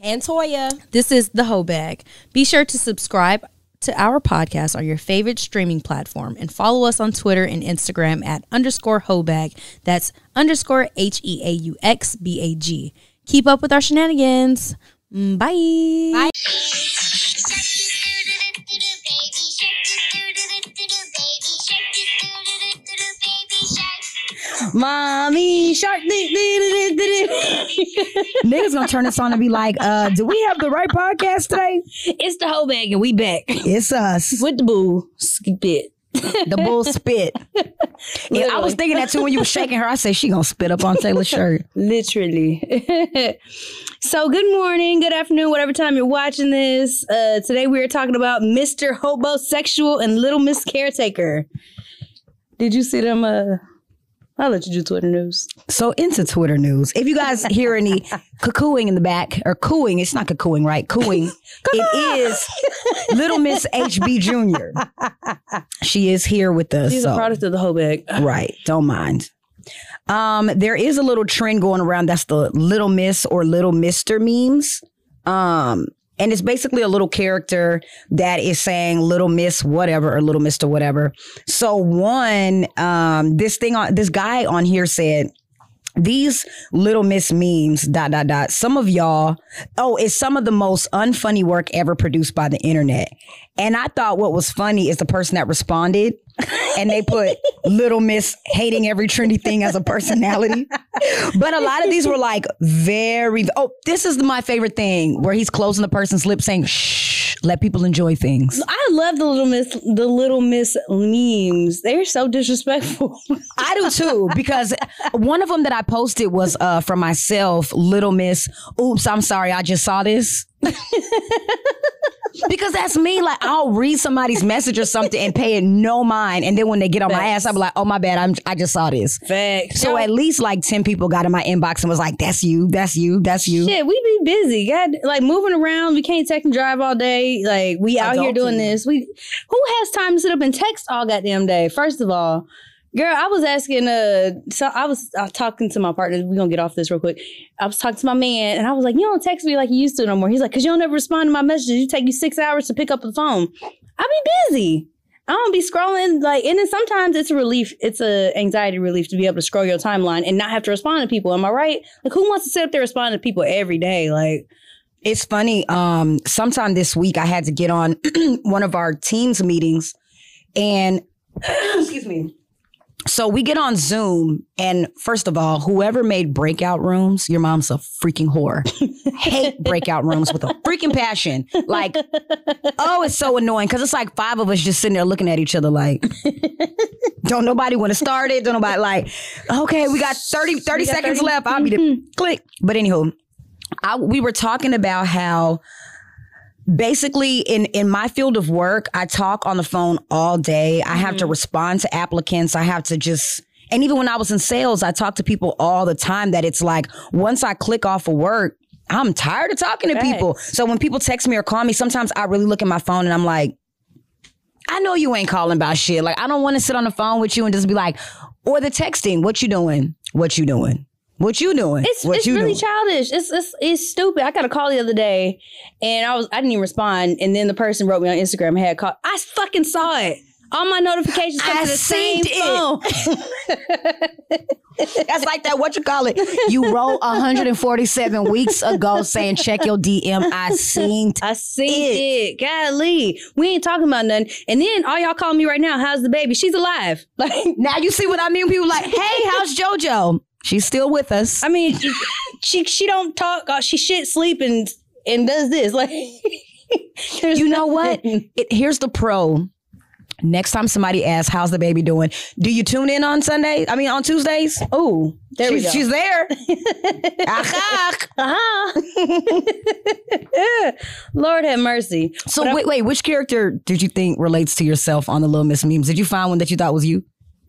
And Toya. This is the Heaux Bag. Be sure to subscribe to our podcast on your favorite streaming platform and follow us on Twitter and Instagram at underscore Heauxbag. That's underscore H E A U X B A G. Keep up with our shenanigans. Mm, Bye. Bye. Mommy shark. Niggas gonna turn this on and be like, uh, do we have the right podcast today? it's the Heaux Bag and we back It's us. with the boo spit. The bull spit. Yeah, I was thinking that too when you were shaking her. I said she gonna spit up on Taylor's shirt. Literally. so, good morning, good afternoon, whatever time you're watching this. Uh, today we are talking about Mr. Hobosexual and Little Miss Caretaker. Did you see them? Uh, I'll let you do Twitter news. So into Twitter news. If you guys hear any cuckooing in the back or cooing, it's not cuckooing, right? Cooing. it is Little Miss HB Jr. She is here with us. She's so- a product of the Heauxbag. Right. Don't mind. Um, there is a little trend going around that's the little miss or little mister memes. Um, and it's basically a little character that is saying little miss whatever or little mister whatever. So one, um, this thing on this guy on here said these little miss memes dot dot dot some of y'all oh it's some of the most unfunny work ever produced by the internet and i thought what was funny is the person that responded and they put little miss hating every trendy thing as a personality but a lot of these were like very oh this is my favorite thing where he's closing the person's lips saying shh let people enjoy things I love the Little Miss, the Little Miss memes. They're so disrespectful. I do too because one of them that I posted was uh from myself, Little Miss. Oops, I'm sorry, I just saw this. because that's me. Like I'll read somebody's message or something and pay it no mind, and then when they get on my ass, I'll be like, "Oh my bad, I'm I just saw this." Facts. So at least like ten people got in my inbox and was like, "That's you, that's you, that's you." Shit, we be busy. God, like moving around. We can't text and drive all day. Like we out here doing this. We who has time to sit up and text all goddamn day? First of all, girl, I was asking. Uh, so I was uh, talking to my partner. We're gonna get off this real quick. I was talking to my man, and I was like, "You don't text me like you used to no more." He's like, "Cause you don't ever respond to my messages. You take you six hours to pick up the phone. I be busy." I don't be scrolling like, and then sometimes it's a relief. It's a anxiety relief to be able to scroll your timeline and not have to respond to people. Am I right? Like, who wants to sit up there responding to people every day? Like, It's funny. Um, sometime this week I had to get on one of our teams meetings, and excuse me. So we get on Zoom, and first of all, whoever made breakout rooms, your mom's a freaking whore. Hate breakout rooms with a freaking passion. Like, oh, it's so annoying because it's like five of us just sitting there looking at each other like, don't nobody want to start it. Don't nobody like, okay, we got 30, 30 We got seconds 30. left. I'll be the mm-hmm. click. But anywho, I, we were talking about how basically in in my field of work i talk on the phone all day i have to mm-hmm. respond to applicants i have to just and even when i was in sales i talk to people all the time that it's like once i click off of work i'm tired of talking to people so when people text me or call me sometimes i really look at my phone and i'm like I know you ain't calling about shit. Like I don't want to sit on the phone with you and just be like, or the texting. What you doing? What you doing? What you doing? It's what it's really doing? childish. It's, it's it's stupid. I got a call the other day, and I was I didn't even respond, and then the person wrote me on Instagram and had called. I fucking saw it. All my notifications come I to the same phone. That's like that. What you call it? You wrote 147 weeks ago saying check your DM. I seen. I seen it. Golly, we ain't talking about nothing. And then all y'all calling me right now. How's the baby? She's alive. Like Now you see what I mean. People like, hey, how's JoJo? She's still with us. I mean, she she, she don't talk. Uh, she shit sleep and and does this. Like you know what? It, here's the pro Next time somebody asks, "How's the baby doing?" Do you tune in on Sunday? I mean, on Tuesdays? Oh, there she's, we go. she's there. Uh-huh. Lord have mercy. so But wait, wait. Which character did you think relates to yourself on the Little Miss memes? Did you find one that you thought was you?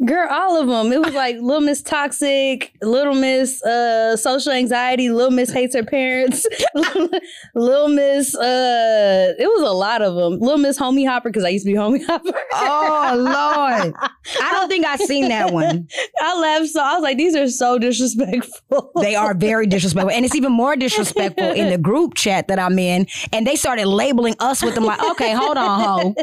Girl, all of them. It was like Little Miss Toxic, Little Miss uh, Social Anxiety, Little Miss Hates Her Parents, Little Miss, uh, it was a lot of them. Little Miss Homie Hopper, because I used to be Homie Hopper. Oh Lord, I don't think I've seen that one. I laughed so, I was like, these are so disrespectful. They are very disrespectful, and it's even more disrespectful in the group chat that I'm in. And they started labeling us with them like, okay, hold on, ho.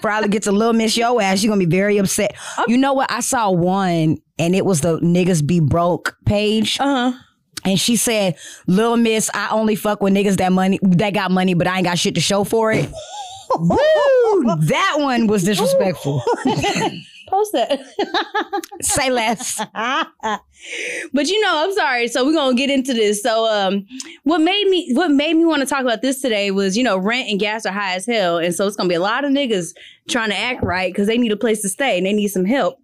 Probably gets a little miss your ass. You're gonna be very upset. You know what? I saw one, and it was the niggas be broke page. Uh huh. And she said, Little Miss, I only fuck with niggas that money that got money, but I ain't got shit to show for it. Woo! That one was disrespectful. Post that. Say less. but you know, I'm sorry. So we're gonna get into this. So um what made me what made me want to talk about this today was, you know, rent and gas are high as hell. And so it's gonna be a lot of niggas trying to act right because they need a place to stay and they need some help.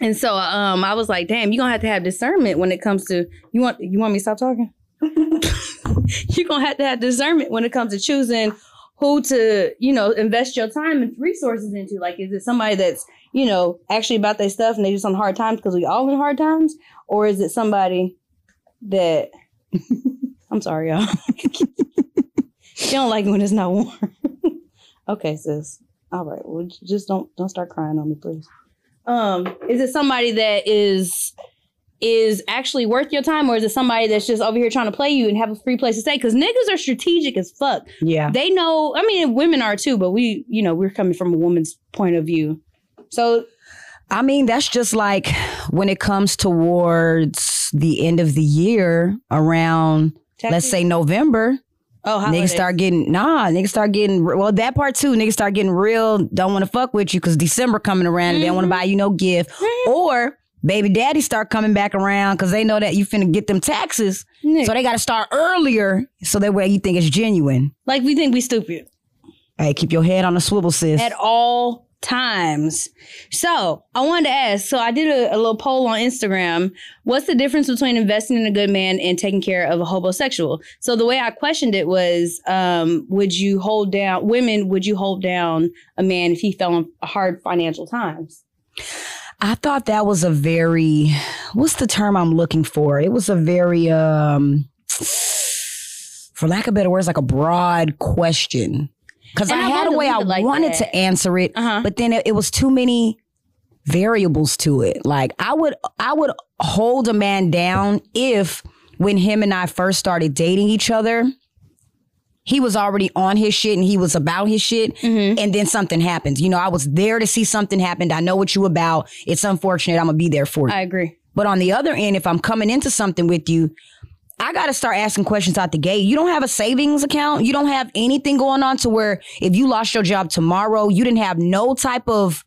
And so um I was like, damn, you're gonna have to have discernment when it comes to you want you want me to stop talking? you're gonna have to have discernment when it comes to choosing who to, you know, invest your time and resources into. Like, is it somebody that's, you know, actually about their stuff and they just on hard times because we all in hard times? Or is it somebody that I'm sorry, y'all. you don't like when it's not warm. okay, sis. All right. Well, just don't don't start crying on me, please. Um, is it somebody that is is actually worth your time, or is it somebody that's just over here trying to play you and have a free place to stay? Because niggas are strategic as fuck. Yeah. They know. I mean, women are too, but we, you know, we're coming from a woman's point of view. So I mean, that's just like when it comes towards the end of the year around, let's say November, oh, niggas start getting, nah, niggas start getting, well, that part too, niggas start getting real, don't want to fuck with you because December coming around and they don't want to mm-hmm. buy you no gift. Mm-hmm. Or baby daddy start coming back around because they know that you finna get them taxes. Nigga. So they got to start earlier so that way you think it's genuine. like we think we stupid. Hey, keep your head on the swivel, sis. at all times. So I wanted to ask. So I did a, a little poll on Instagram. What's the difference between investing in a good man and taking care of a hobosexual? So the way I questioned it was, um, would you hold down women? Would you hold down a man if he fell on hard financial times? I thought that was a very what's the term I'm looking for? It was a very um for lack of better words, like a broad question. Cause I I had a way I like wanted that. to answer it, Uh huh. but then it, it was too many variables to it. Like I would I would hold a man down if when him and I first started dating each other, he was already on his shit and he was about his shit Mm-hmm. and then something happens. You know, I was there to see something happen. I know what you about. It's unfortunate. I'm gonna be there for you. I agree. but on the other end, if I'm coming into something with you, I gotta start asking questions out the gate. You don't have a savings account. You don't have anything going on to where if you lost your job tomorrow, you didn't have no type of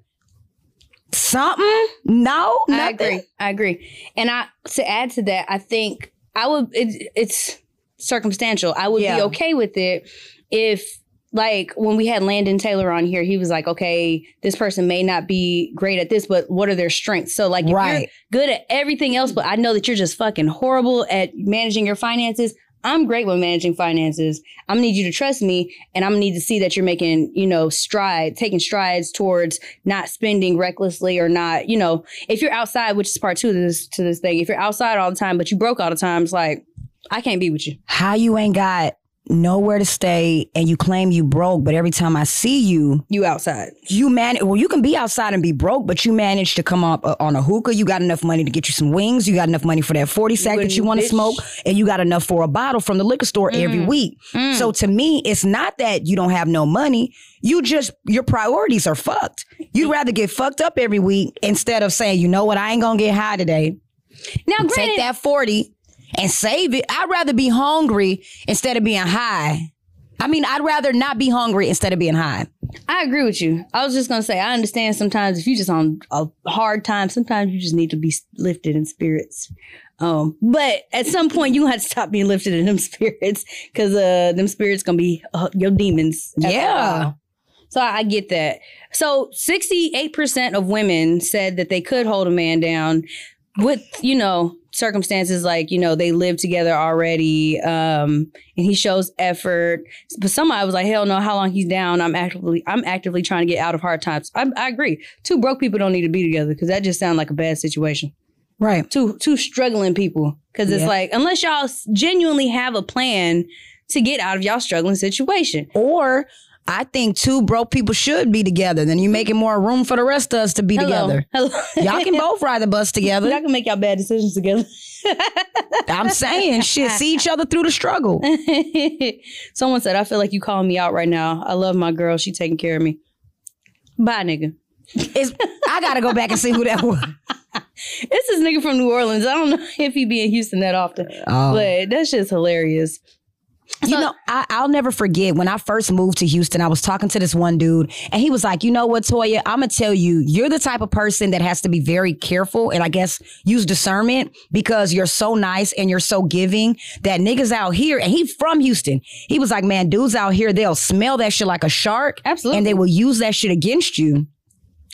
something. No, I agree. I agree. And I to add to that, I think I would. It, it's circumstantial. I would Yeah. be okay with it if, like, when we had Landon Taylor on here, he was like, "Okay, this person may not be great at this, but what are their strengths?" So, like, if you're Right. good at everything else, but I know that you're just fucking horrible at managing your finances. I'm great with managing finances. I'm gonna need you to trust me, and I'm gonna need to see that you're making, you know, stride, taking strides towards not spending recklessly or not, you know, if you're outside, which is part two to this to this thing. If you're outside all the time, but you broke all the time, it's like I can't be with you. How you ain't got nowhere to stay and you claim you broke, but every time I see you, You outside. you manage. Well, you can be outside and be broke, but you manage to come up uh, on a hookah. You got enough money to get you some wings. You got enough money for that forty sack that you want to smoke, and you got enough for a bottle from the liquor store every Mm. week. Mm. So to me, it's not that you don't have no money. You just your priorities are fucked. You'd rather get fucked up every week instead of saying, you know what, I ain't gonna get high today. now, Take that forty and save it. I'd rather be hungry instead of being high. I mean, I'd rather not be hungry instead of being high. I agree with you. I was just gonna say I understand sometimes if you just on a hard time, sometimes you just need to be lifted in spirits. Um, but at some point you gonna have to stop being lifted in them spirits because uh them spirits gonna be uh, your demons. Yeah. So I, I get that. So 68% of women said that they could hold a man down with, you know, circumstances like, you know, they live together already, um, and he shows effort. But somebody was like, hell no, how long he's down, I'm actively I'm actively trying to get out of hard times. I, I agree. Two broke people don't need to be together because that just sounds like a bad situation Right. two two struggling people because it's Yeah. like unless y'all genuinely have a plan to get out of y'all struggling situation Or I think two broke people should be together. Then you making more room for the rest of us to be Hello. together. Hello. Y'all can both ride the bus together. y'all can make y'all bad decisions together I'm saying shit. See each other through the struggle. someone said i feel like you calling me out right now i love my girl she taking care of me bye nigga It's, I gotta go back and see who that was. it's this nigga from new orleans i don't know if he be in houston that often Oh. but that's just hilarious You know, I, I'll never forget when I first moved to Houston. I was talking to this one dude, and he was like, "You know what, Toya? I'm gonna tell you, you're the type of person that has to be very careful, and I guess use discernment because you're so nice and you're so giving that niggas out here, and he from Houston. He was like, man, dudes out here, they'll smell that shit like a shark, Absolutely. and they will use that shit against you.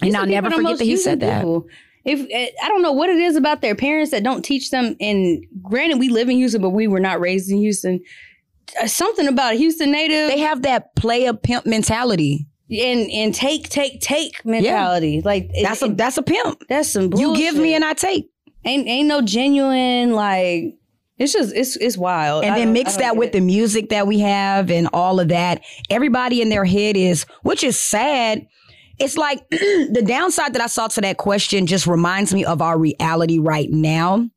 And I'll never forget that he said that. people. If I don't know what it is about their parents that don't teach them, and granted, we live in Houston, but we were not raised in Houston. Uh, Something about a Houston native They have that player pimp mentality. and and take take take mentality. Like it- That's a it- that's a pimp. that's some You give me and I take. ain't ain't no genuine like. It's just it's it's wild. and I then mix that with it. the music that we have and all of that. Everybody in their head is, which is sad. It's like the downside that I saw to that question just reminds me of our reality right now.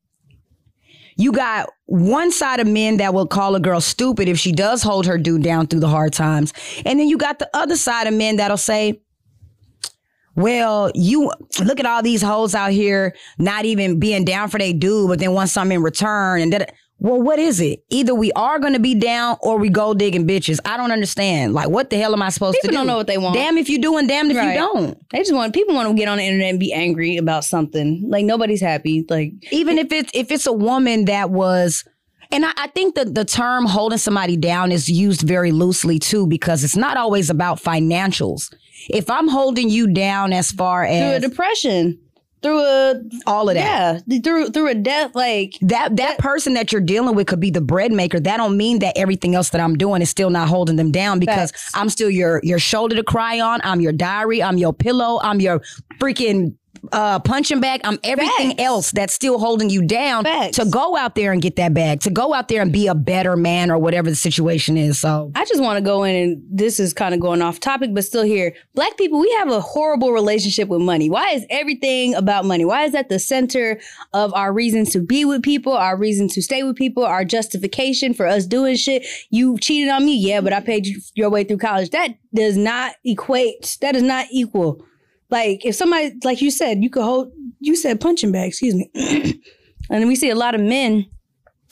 You got one side of men that will call a girl stupid if she does hold her dude down through the hard times. And then you got the other side of men that'll say, well, you look at all these hoes out here not even being down for they dude, but then want something in return. And that, well, what is it? Either we are going to be down or we go digging bitches. I don't understand. Like, what the hell am I supposed People to do? don't know what they want. Damn if you do and damn if Right. you don't. They just want people want to get on the internet and be angry about something. Like nobody's happy. Like Even if it's if it's a woman that was. And I, I think that the term holding somebody down is used very loosely too, because it's not always about financials. If I'm holding you down as far as through a depression, through a all of that, yeah, through through a death. Like that that person that you're dealing with could be the bread maker. That don't mean that everything else that I'm doing is still not holding them down because Facts. I'm still your your shoulder to cry on. I'm your diary. I'm your pillow. I'm your freaking uh, punching bag. I'm everything Facts. else that's still holding you down Facts. to go out there and get that bag. To go out there and be a better man or whatever the situation is. So I just want to go in and this is kind of going off topic, but still here. Black people, we have a horrible relationship with money. Why is everything about money? Why is that the center of our reasons to be with people, our reason to stay with people, our justification for us doing shit? You cheated on me, yeah, but I paid you your way through college. That does not equate. That is not equal. Like if somebody, like you said, you could hold. You said punching bag. Excuse me. and we see a lot of men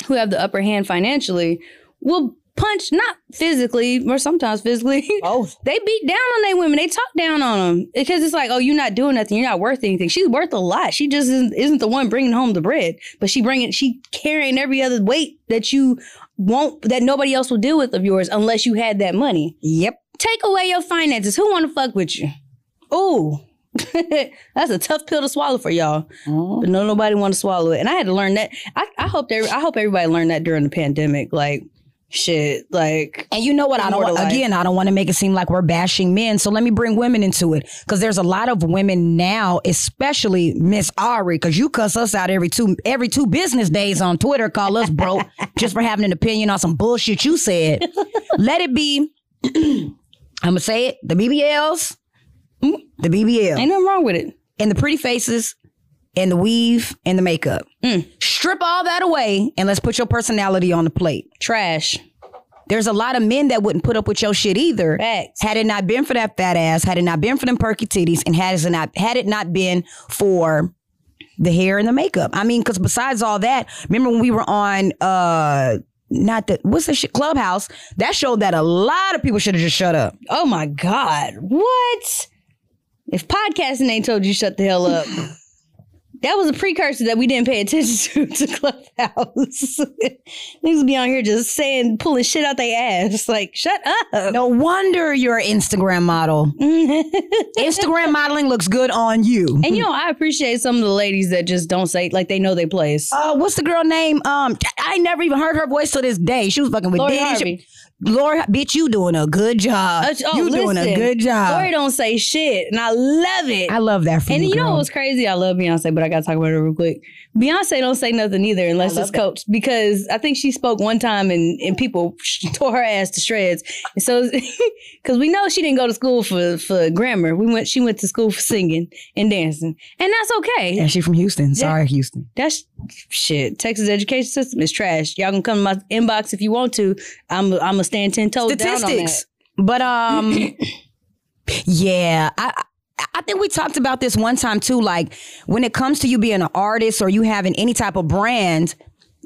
who have the upper hand financially will punch not physically or sometimes physically. Oh. they beat down on their women. They talk down on them because it's like, oh, you're not doing nothing. You're not worth anything. She's worth a lot. She just isn't, isn't the one bringing home the bread, but she bringing she carrying every other weight that you won't that nobody else will deal with of yours unless you had that money. Yep. Take away your finances. Who want to fuck with you? Ooh. That's a tough pill to swallow for y'all, but no, nobody want to swallow it. And I had to learn that. I, I hope they, I hope everybody learned that during the pandemic. Like, shit, like And you know what? I don't want, again, I don't want to make it seem like we're bashing men. So let me bring women into it. Cause there's a lot of women now, especially Miss Ari, cause you cuss us out every two every two business days on Twitter, call us broke just for having an opinion on some bullshit you said. let it be. I'm gonna say it, the BBLs, the BBL. ain't nothing wrong with it. and the pretty faces and the weave and the makeup. Mm. Strip all that away and let's put your personality on the plate. Trash. There's a lot of men that wouldn't put up with your shit either. Facts. Had it not been for that fat ass, had it not been for them perky titties, and had it not had it not been for the hair and the makeup. I mean, because besides all that, remember when we were on uh not the what's the shit clubhouse that showed that a lot of people should have just shut up. Oh my God. What? If podcasting ain't told you shut the hell up, that was a precursor that we didn't pay attention to to Clubhouse. Niggas be on here just saying, pulling shit out their ass. Like, shut up. No wonder you're an Instagram model. Instagram modeling looks good on you. And you know, I appreciate some of the ladies that just don't say like they know their place. Uh, what's the girl name? Um, I never even heard her voice to this day. She was fucking with Lori Diddy. She- Harvey. Lord, bitch, you doing a good job. Uh, oh, you doing a good job. Lori don't say shit, and I love it. I love that for and you, you know what's crazy? I love Beyonce, but I gotta talk about it real quick. Beyonce don't say nothing either unless love it's coached because I think she spoke one time and, and people tore her ass to shreds. And so because we know she didn't go to school for for grammar. We went she went to school for singing and dancing. And that's okay. And she from Houston. Sorry, Houston. That's shit. Texas education system is trash. Y'all can come to my inbox if you want to. I'm I'm gonna stand ten toes down on that. Statistics. But um, yeah, I. I- think we talked about this one time too. Like when it comes to you being an artist or you having any type of brand,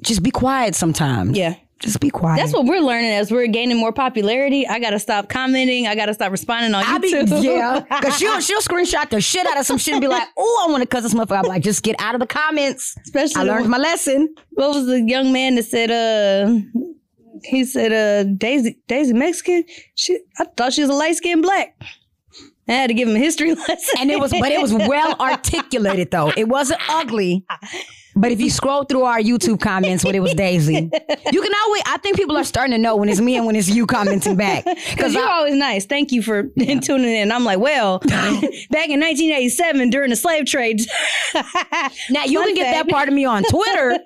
just be quiet sometimes. Yeah. Just be quiet. That's what we're learning as we're gaining more popularity. I gotta stop commenting. I gotta stop responding on I be yeah, because she'll she'll screenshot the shit out of some shit and be like, "Oh, I want to cuss this motherfucker." I'm like, just get out of the comments. Especially I learned my lesson. what was the young man that said uh he said uh Daisy Daisy Mexican? She I thought she was a light skinned black. I had to give him a history lesson. And it was, but it was well articulated though. It wasn't ugly. But if you scroll through our YouTube comments when it was Daisy, you can always. I think people are starting to know when it's me and when it's you commenting back. Because you're always nice. Thank you for tuning in. I'm like, well, back in 1987 during the slave trade. Now you can get that part of me on Twitter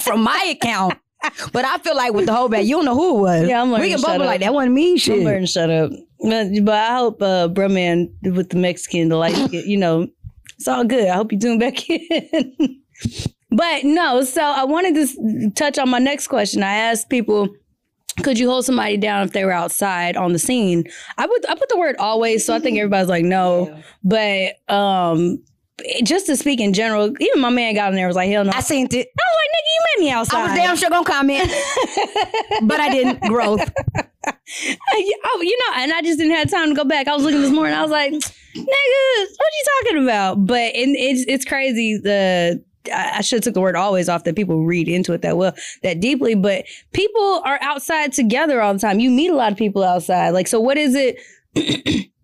from my account. But I feel like with the whole bag, you don't know who it was. Yeah, I'm like, we can to both shut be up. like that wasn't me. I'm Shit. learning to shut up. But, but I hope uh bruh man with the Mexican, the light you know, it's all good. I hope you're doing back in. but no, so I wanted to touch on my next question. I asked people, could you hold somebody down if they were outside on the scene? I put I put the word always, so I think everybody's like no. But um just to speak in general, even my man got in there was like, hell no. I I seen it. was like, nigga, you met me outside. I was damn sure gonna comment, but I didn't. Growth. I, oh, you know, and I just didn't have time to go back. I was looking this morning. I was like, "Nigga, what you talking about?" But and it's it's crazy. The I I should have took the word always off that people read into it that well that deeply. But people are outside together all the time. You meet a lot of people outside. Like, so what is it?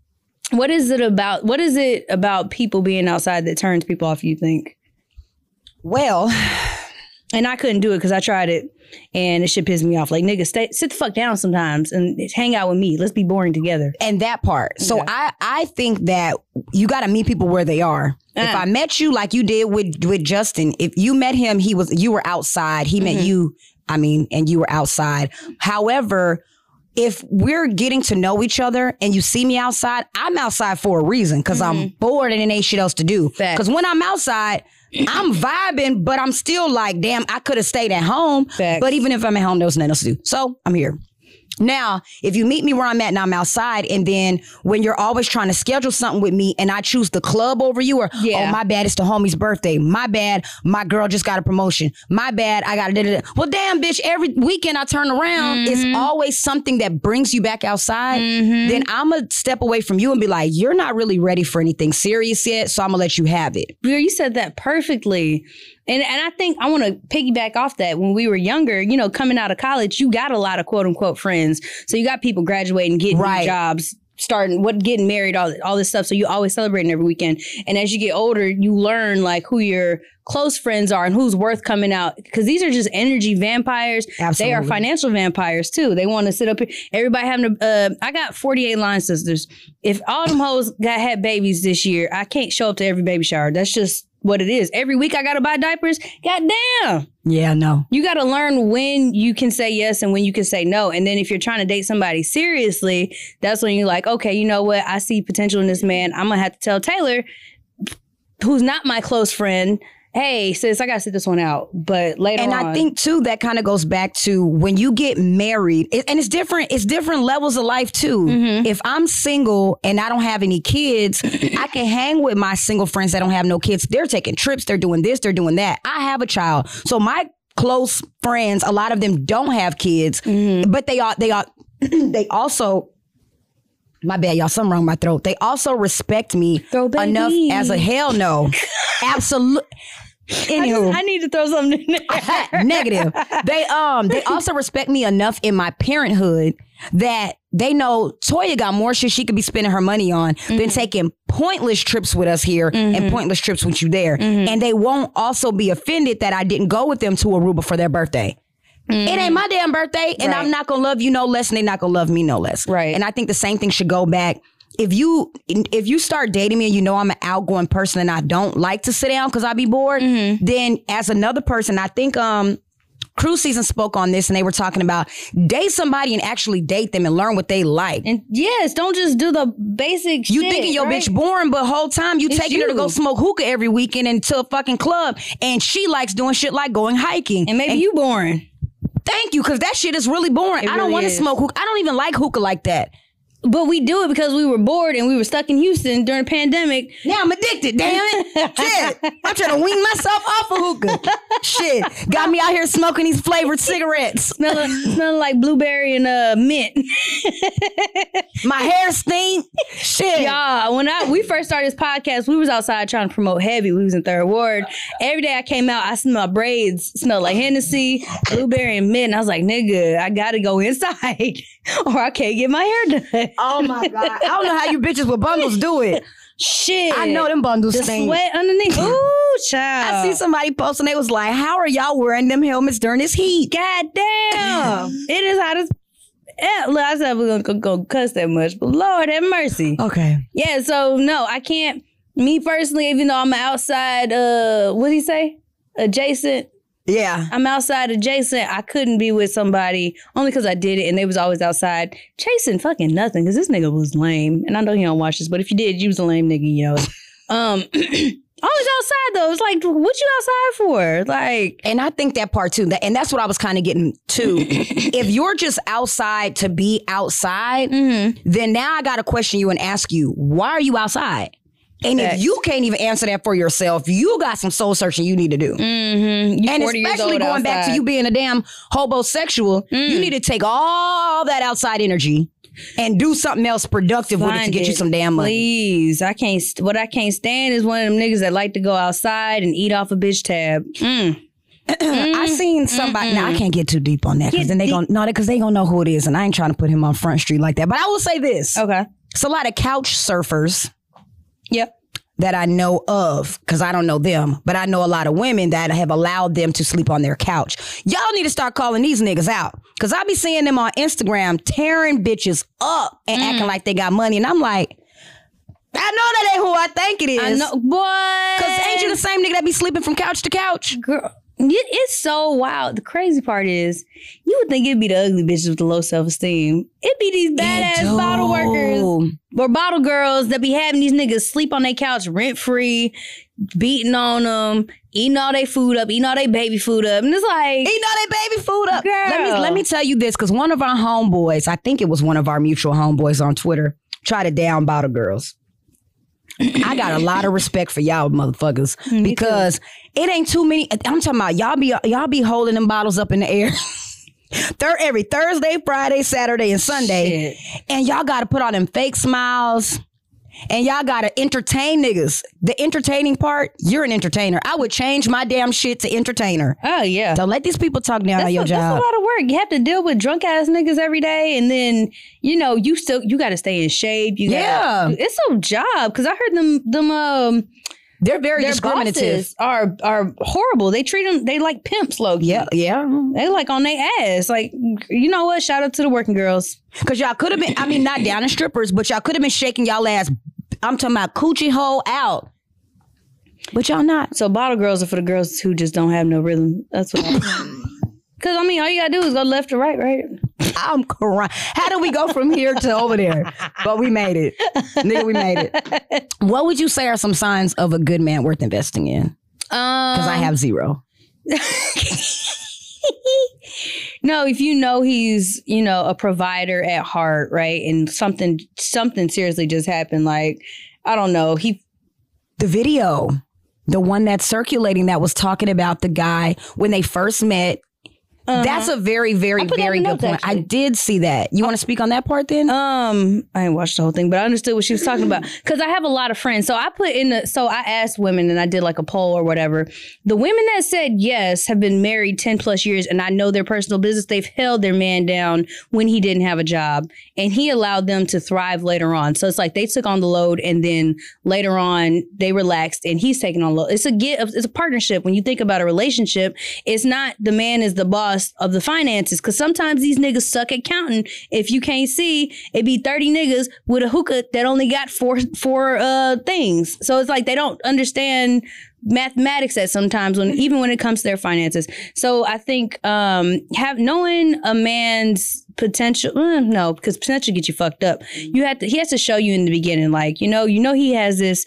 what is it about? What is it about people being outside that turns people off? You think? Well, And I couldn't do it because I tried it, and it should piss me off. Like, nigga, stay sit the fuck down sometimes and hang out with me. Let's be boring together. and that part. So Okay. I I think that you got to meet people where they are. If Uh. I met you like you did with with Justin, if you met him, he was you were outside. He met Mhm. you. I mean, and you were outside. However. If we're getting to know each other and you see me outside, I'm outside for a reason because I'm mm-hmm. bored and it ain't shit else to do. Because when I'm outside, I'm vibing, but I'm still like, damn, I could have stayed at home. Facts. But even if I'm at home, there was nothing else to do. So I'm here. Now, if you meet me where I'm at and I'm outside, and then when you're always trying to schedule something with me and I choose the club over you, or oh, Yeah. oh, my bad, it's the homie's birthday. My bad, my girl just got a promotion. My bad, I got a da da da. Well, damn, bitch, every weekend I turn around, it's mm-hmm. always something that brings you back outside. Mm-hmm. Then I'm going to step away from you and be like, you're not really ready for anything serious yet, so I'm going to let you have it. Girl, you said that perfectly. And and I think I want to piggyback off that. When we were younger, you know, coming out of college, you got a lot of quote unquote friends. So you got people graduating, getting Right. jobs, starting what getting married, all all this stuff. So you always celebrating every weekend. And as you get older, you learn like who your close friends are and who's worth coming out. Because these are just energy vampires. They are financial vampires too. They want to sit up here. Everybody having to. Uh, I got forty eight line sisters. If all them hoes got had babies this year, I can't show up to every baby shower. That's just what it is. Every week I gotta buy diapers. God damn. Yeah, no. You gotta learn when you can say yes and when you can say no. And then if you're trying to date somebody seriously, that's when you're like, okay, you know what? I see potential in this man. I'm gonna have to tell Taylor, who's not my close friend, hey, sis, I gotta sit this one out. But later and on. I think too that kind of goes back to when you get married, it- and it's different. It's different levels of life too. Mm-hmm. If I'm single and I don't have any kids, I can hang with my single friends that don't have no kids. They're taking trips. They're doing this. They're doing that. I have a child, so my close friends, a lot of them don't have kids, Mm-hmm. but they are. They are. they also My bad, y'all. Something wrong with my throat. They also respect me enough as a hell no. Absolute. I, Anywho, just- I need to throw something in there. negative. They um they also respect me enough in my parenthood that they know Toya got more shit she could be spending her money on than mm-hmm. taking pointless trips with us here and mm-hmm. pointless trips with you there. Mm-hmm. And they won't also be offended that I didn't go with them to Aruba for their birthday. It ain't my damn birthday, and I'm not gonna love you no less, and they not gonna love me no less. Right. And I think the same thing should go back. If you if you start dating me and you know I'm an outgoing person and I don't like to sit down because I be bored, then as another person, I think um Cruise Season spoke on this and they were talking about date somebody and actually date them and learn what they like. And yes, don't just do the basic You shit, thinking your right? bitch boring, but whole time you It's taking her to go smoke hookah every weekend into a fucking club, and she likes doing shit like going hiking. And maybe you boring. Thank you, because that shit is really boring. It I don't really want to smoke hookah. I don't even like hookah like that. But we do it because we were bored and we were stuck in Houston during the pandemic. Now I'm addicted, damn it. Shit. I'm trying to wean myself off of hookah. Shit. Got me out here smoking these flavored cigarettes. Smelling, smelling like blueberry and uh, mint. My hair stink. Shit. Y'all, when I we first started this podcast, we was outside trying to promote heavy. We was in third ward. Every day I came out, I smelled my braids smelled like Hennessy, blueberry, and mint. And I was like, nigga, I gotta go inside or I can't get my hair done. Oh my God. I don't know how you bitches with bundles do it. Shit. I know them bundles the stink. sweat underneath. Ooh, child. I see somebody posting, they was like, How are y'all wearing them helmets during this heat? God damn. it is hot as yeah, look, I said we're gonna go, go cuss that much, but Lord have mercy. Okay. Yeah, so no, I can't. Me personally, even though I'm outside, uh, what did he say? Adjacent. Yeah. I'm outside adjacent. I couldn't be with somebody only because I did it, and they was always outside chasing fucking nothing. Because this nigga was lame, and I know he don't watch this, but if you did, you was a lame nigga, you know. Um, always outside though. It's like, what you outside for? Like, And I think that part too, that, and that's what I was kind of getting to. if you're just outside to be outside, mm-hmm. then now I got to question you and ask you, why are you outside? And if you can't even answer that for yourself, you got some soul searching you need to do. Mm-hmm. And especially going back to you being a damn hobosexual, you Mm. need to take all that outside energy and do something else productive with it to Find get you some damn money. Please, I can't. st- What I can't stand is one of them niggas that like to go outside and eat off a bitch tab. Mm. I seen somebody. Now I can't get too deep on that because then they deep. gonna no, because they gonna know who it is, and I ain't trying to put him on Front Street like that. But I will say this: Okay. it's a lot of couch surfers Yep. that I know of because I don't know them, but I know a lot of women that have allowed them to sleep on their couch. Y'all need to start calling these niggas out because I be seeing them on Instagram tearing bitches up and Mm. acting like they got money, and I'm like, I know that ain't who I think it is. I know, boy. Cause ain't you the same nigga that be sleeping from couch to couch? girl? It, it's so wild. The crazy part is, you would think it'd be the ugly bitches with the low self esteem. It'd be these badass bottle workers or bottle girls that be having these niggas sleep on their couch rent free, beating on them, eating all their food up, eating all their baby food up, and it's like, Eating all their baby food up. Let me let me tell you this, because one of our homeboys, I think it was one of our mutual homeboys on Twitter, tried to down bottle girls. I got a lot of respect for y'all motherfuckers because it ain't too many. I'm talking about y'all be y'all be holding them bottles up in the air. Thir- every Thursday, Friday, Saturday, and Sunday, Shit. and y'all got to put on them fake smiles, and y'all got to entertain niggas. The entertaining part, you're an entertainer. I would change my damn shit to entertainer. Oh yeah. Don't let these people talk down That's, on your a, that's job. a lot of work. You have to deal with drunk ass niggas every day, and then you know you still you got to stay in shape. You Yeah. gotta, it's a job because I heard them them um They're very their discriminative. are are horrible. They treat them they like pimps, key. Yeah, yeah. They like on their ass. Like you know what? Shout out to the working girls. Cause y'all could have been, I mean, not down as strippers, but y'all could have been shaking y'all ass. I'm talking about coochie hole out. But y'all not. So bottle girls are for the girls who just don't have no rhythm. That's what. I Because I mean, all you gotta do is go left to right, right? I'm crying. How do we go from here to over there? But we made it. Nigga, we made it. What would you say are some signs of a good man worth investing in? Um, Because I have zero. no, if you know he's, you know, a provider at heart, right? And something something seriously just happened, like, I don't know, he The video, the one that's circulating that was talking about the guy when they first met. That's a very, very, I put that in very good notes, point. I did see that. You want to speak on that part then? Um, I didn't watch the whole thing, but I understood what she was talking about because I have a lot of friends. So I put in the so I asked women and I did like a poll or whatever. The women that said yes have been married ten plus years, and I know their personal business. They've held their man down when he didn't have a job, and he allowed them to thrive later on. So it's like they took on the load, and then later on they relaxed, and he's taking on load. It's a get. It's a partnership. When you think about a relationship, it's not the man is the boss of the finances because sometimes these niggas suck at counting. If you can't see, it'd be 30 niggas with a hookah that only got four four uh things. So it's like they don't understand mathematics at sometimes when even when it comes to their finances. So I think um have knowing a man's potential uh, no because potential get you fucked up. You have to he has to show you in the beginning like you know you know he has this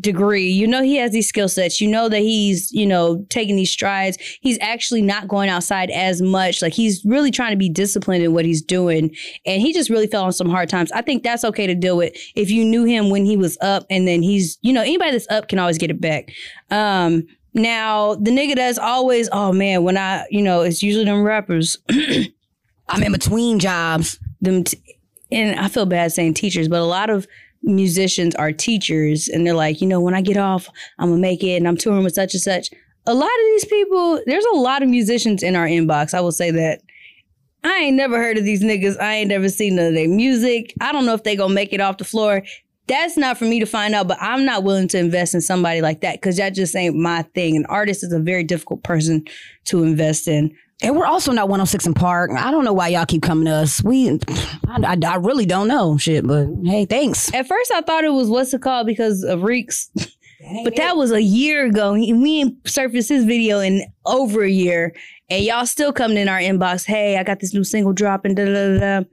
degree. You know he has these skill sets. You know that he's, you know, taking these strides. He's actually not going outside as much. Like he's really trying to be disciplined in what he's doing. And he just really fell on some hard times. I think that's okay to deal with if you knew him when he was up and then he's, you know, anybody that's up can always get it back. Um now the nigga that's always, oh man, when I, you know, it's usually them rappers, I'm in between jobs. them t- and I feel bad saying teachers, but a lot of musicians are teachers and they're like, you know, when I get off, I'm gonna make it and I'm touring with such and such. A lot of these people, there's a lot of musicians in our inbox. I will say that. I ain't never heard of these niggas. I ain't never seen none of their music. I don't know if they gonna make it off the floor. That's not for me to find out, but I'm not willing to invest in somebody like that because that just ain't my thing. An artist is a very difficult person to invest in. And we're also not 106 in Park. I don't know why y'all keep coming to us. We, I, I, I really don't know shit, but hey, thanks. At first, I thought it was what's it called because of Reeks, but that was a year ago. He- We surfaced his video in over a year, and y'all still coming in our inbox. Hey, I got this new single dropping. Da da da. da.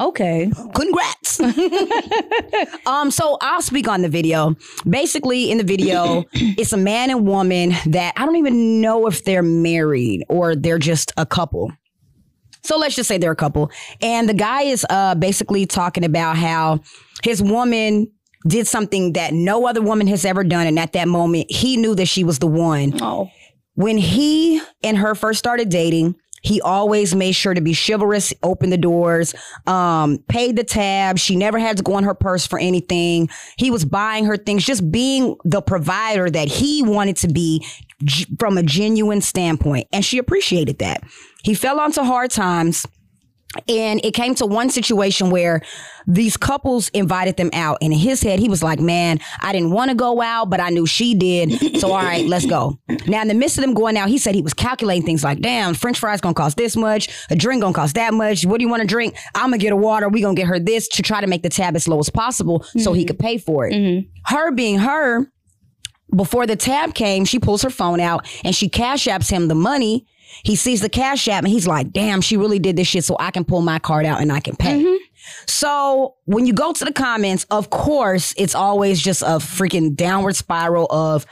Okay, Congrats. um, so I'll speak on the video. Basically, in the video, it's a man and woman that I don't even know if they're married or they're just a couple. So let's just say they're a couple. And the guy is uh basically talking about how his woman did something that no other woman has ever done. And at that moment, he knew that she was the one. oh, When he and her first started dating, he always made sure to be chivalrous, open the doors, um, paid the tab. She never had to go in her purse for anything. He was buying her things, just being the provider that he wanted to be g- from a genuine standpoint. And she appreciated that. He fell onto hard times. And it came to one situation where these couples invited them out. And in his head, he was like, Man, I didn't want to go out, but I knew she did. So, all right, let's go. Now, in the midst of them going out, he said he was calculating things like, Damn, French fries gonna cost this much, a drink gonna cost that much. What do you want to drink? I'm gonna get a water. we gonna get her this to try to make the tab as low as possible so he mm-hmm. could pay for it. Mm-hmm. Her being her, before the tab came, she pulls her phone out and she cash apps him the money. He sees the cash app and he's like, damn, she really did this shit so I can pull my card out and I can pay. Mm-hmm. So when you go to the comments, of course, it's always just a freaking downward spiral of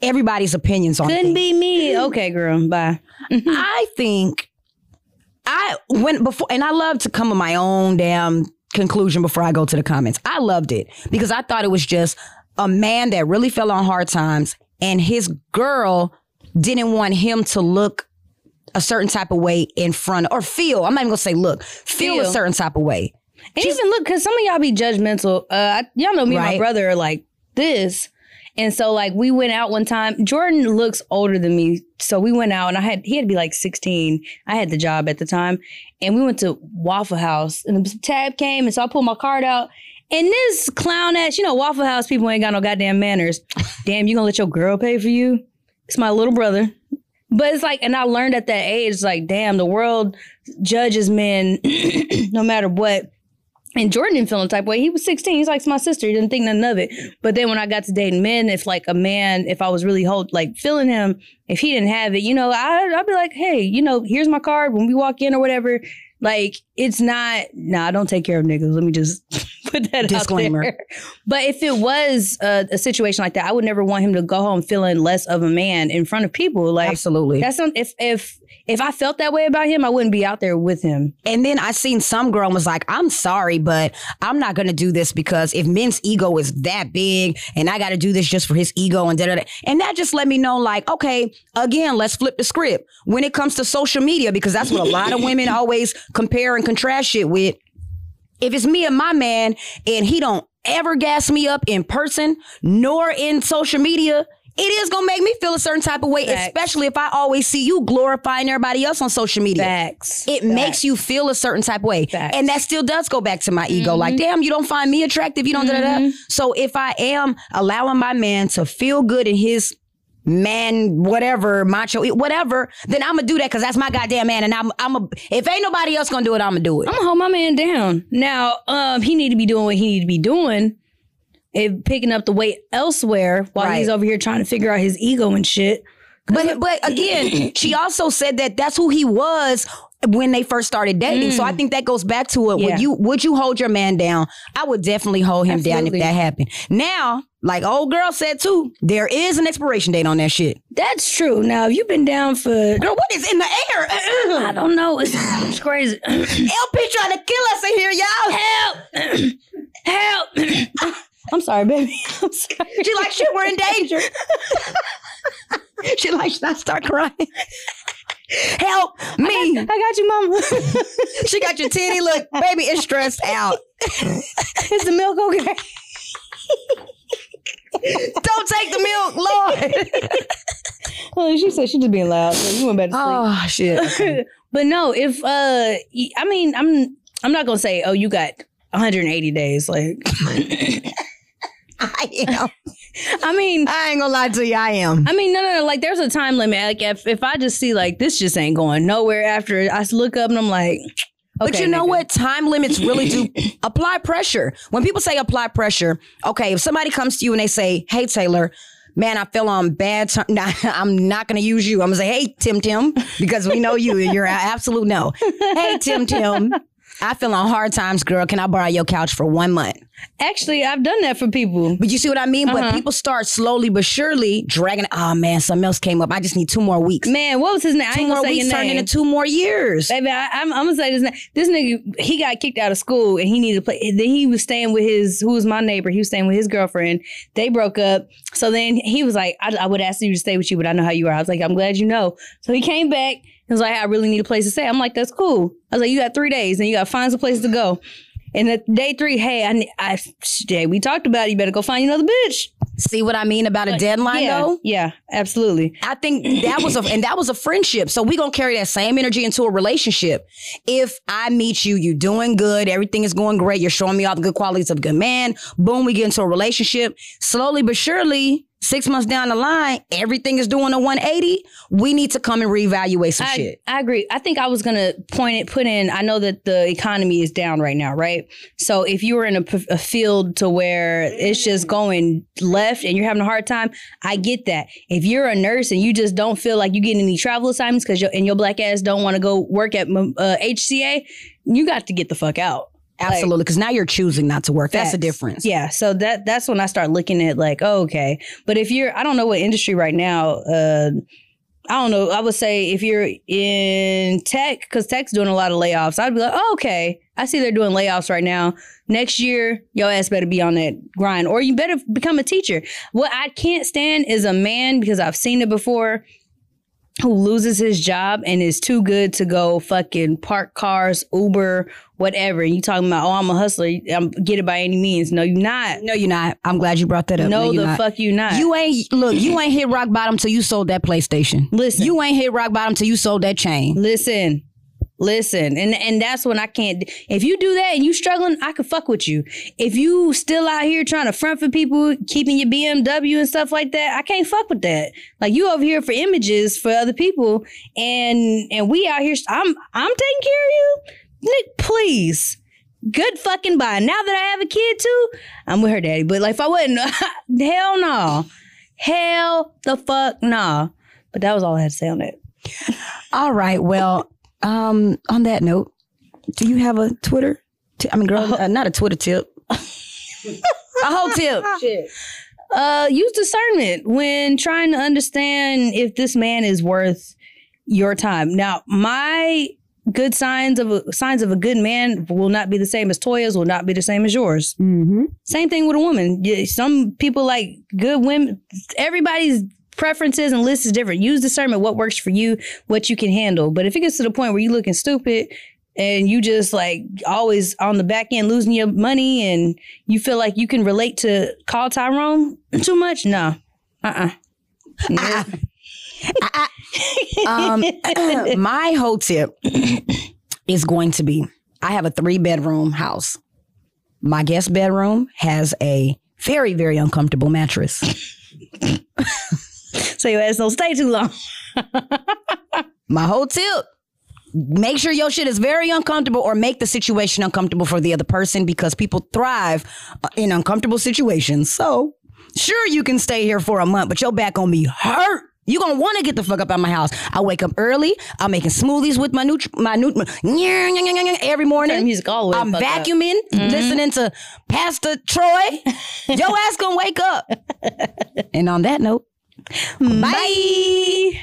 everybody's opinions on couldn't things. be me. Okay, girl, bye. Mm-hmm. I think I went before, and I love to come with my own damn conclusion before I go to the comments. I loved it because I thought it was just a man that really fell on hard times, and his girl didn't want him to look a certain type of way in front or feel. I'm not even gonna say look, feel, a certain type of way. And even look, because some of y'all be judgmental. Uh, I- y'all know me and my brother are like this. And so, like, we went out one time. Jordan looks older than me. So we went out and I had, he had to be like 16. I had the job at the time. And we went to Waffle House and the tab came. And so I pulled my card out. And this clown ass, you know, Waffle House people ain't got no goddamn manners. Damn, you gonna let your girl pay for you? It's my little brother. But it's like, and I learned at that age, like, damn, the world judges men no matter what. And Jordan didn't feel the type way. He was 16. He's like it's my sister. He didn't think nothing of it. But then when I got to dating men, if like a man, if I was really hold like feeling him, if he didn't have it, you know, I, I'd be like, hey, you know, here's my card when we walk in or whatever. Like it's not, nah, I don't take care of niggas. Let me just put that Disclaimer. out there. But if it was a, a situation like that, I would never want him to go home feeling less of a man in front of people. Like Absolutely. that's not if if if I felt that way about him, I wouldn't be out there with him. And then I seen some girl was like, I'm sorry, but I'm not gonna do this because if men's ego is that big and I gotta do this just for his ego and da da da. And that just let me know, like, okay, again, let's flip the script. When it comes to social media, because that's what a lot of women always compare and contrast shit with. If it's me and my man and he don't ever gas me up in person nor in social media, it is gonna make me feel a certain type of way, Facts. especially if I always see you glorifying everybody else on social media Facts. it makes you feel a certain type of way. Facts. And that still does go back to my ego. Like, damn, you don't find me attractive. You don't da da da. So if I am allowing my man to feel good in his man, whatever, macho, whatever, then I'm gonna do that because that's my goddamn man. And I'm I'm a if ain't nobody else gonna do it, I'm gonna do it. I'm gonna hold my man down. Now, um, he need to be doing what he need to be doing. If picking up the weight elsewhere while Right. he's over here trying to figure out his ego and shit. But but again, she also said that that's who he was when they first started dating. So I think that goes back to it. Mm. Yeah. Would you would you hold your man down? I would definitely hold him down if that happened. Now, like old girl said too, there is an expiration date on that shit. That's true. Now, if you've been down for, Girl, what is in the air? I don't know, it's, it's crazy. LP trying to kill us in here, y'all. Help! Help! I'm sorry, baby. I'm sorry. She like shit, we're in danger. she like, should I start crying? Help me. I got you, mama. She got your titty. Look, baby, it's stressed out. Is the milk okay? Don't take the milk, Lord. Oh, she said she just being loud. So you went back to sleep. Oh shit. but no, if uh, I mean, I'm I'm not gonna say, oh, you got 180 days. Like, I am. I mean, I ain't gonna lie to you. I am. I mean, no, no, no. Like, there's a time limit. Like, if if I just see like this just ain't going nowhere after I look up and I'm like, But you know nigga. what? Time limits really do apply pressure. When people say apply pressure, okay, if somebody comes to you and they say, "Hey Taylor, man, I feel on bad terms." Nah, I'm not gonna use you. I'm gonna say, "Hey Tim Tim," because we know you and you're a absolute no. Hey Tim Tim, I feel on hard times, girl. Can I borrow your couch for one month? Actually, I've done that for people. But you see what I mean? But Uh-huh. people start slowly but surely dragging. Oh man, something else came up. I just need two more weeks. Man, what was his name? I two ain't more gonna say weeks turned into two more years. Baby, I, I'm, I'm gonna say this. name. This nigga, he got kicked out of school and he needed to play. Then he was staying with his, who was my neighbor. He was staying with his girlfriend. They broke up. So then he was like, I, I would ask you to stay with you, but I know how you are. I was like, I'm glad you know. So he came back. He was like, I really need a place to stay. I'm like, that's cool. I was like, you got three days and you got to find some place to go. And at day three, hey, I, I, Jay, we talked about it. You better go find another bitch. See what I mean about a deadline yeah, though? yeah, absolutely. I think that was a and that was a friendship. So we gonna carry that same energy into a relationship. If I meet you, you're doing good, everything is going great, you're showing me all the good qualities of a good man. Boom, we get into a relationship. Slowly but surely, six months down the line, everything is doing a 180. We need to come and reevaluate some I, shit. I agree. I think I was gonna point it, put in. I know that the economy is down right now, right? So if you were in a field to where it's just going left and you're having a hard time, I get that. If you're a nurse and you just don't feel like you getting any travel assignments because and your black ass don't want to go work at uh, HCA, you got to get the fuck out. Absolutely. Because now you're choosing not to work. That's the Facts. difference. Yeah, so that that's when I start looking at like, oh, okay. But if you're, I don't know what industry right now. Uh, I don't know. I would say if you're in tech, because tech's doing a lot of layoffs, I'd be like, oh, okay. I see they're doing layoffs right now. Next year, your ass better be on that grind, or you better become a teacher. What I can't stand is a man because I've seen it before who loses his job and is too good to go fucking park cars, Uber, whatever. And you talking about, oh, I'm a hustler. I'm get it by any means. No, you're not. No, you're not. I'm glad you brought that up. No, you're the not. fuck you not. You ain't look. You ain't hit rock bottom till you sold that PlayStation. Listen. you ain't hit rock bottom till you sold that chain. listen, listen, and and that's when I can't. If you do that and you struggling, I can fuck with you. If you still out here trying to front for people, keeping your BMW and stuff like that, I can't fuck with that. Like you over here for images for other people, and and we out here. I'm I'm taking care of you, Nick. Please. Good fucking bye. Now that I have a kid too, I'm with her daddy. But like if I wasn't, hell no. Hell the fuck no. But that was all I had to say on that. All right. Well, um, on that note, do you have a Twitter? T- I mean, girl, uh, not a Twitter tip. A whole tip. Shit. Uh, use discernment when trying to understand if this man is worth your time. Now, my good signs of a, signs of a good man will not be the same as Toya's. Will not be the same as yours. Mm-hmm. Same thing with a woman. Yeah, Some people like good women. Everybody's preferences and lists is different. Use discernment what works for you, what you can handle. But if it gets to the point where you looking stupid and you just like always on the back end losing your money and you feel like you can relate to call Tyrone too much, no. Uh uh Um, my whole tip is going to be I have a three bedroom house. My guest bedroom has a very, very uncomfortable mattress. So your ass don't stay too long. My whole tip make sure your shit is very uncomfortable or make the situation uncomfortable for the other person because people thrive uh, in uncomfortable situations. So, sure, you can stay here for a month, but your back gonna be hurt. You gonna want to get the fuck up out of my house. I wake up early. I'm making smoothies with my nut my nut every Turn morning. music all I'm the fuck up. vacuuming, listening to Pastor Troy. Your ass gonna wake up. and on that note, bye.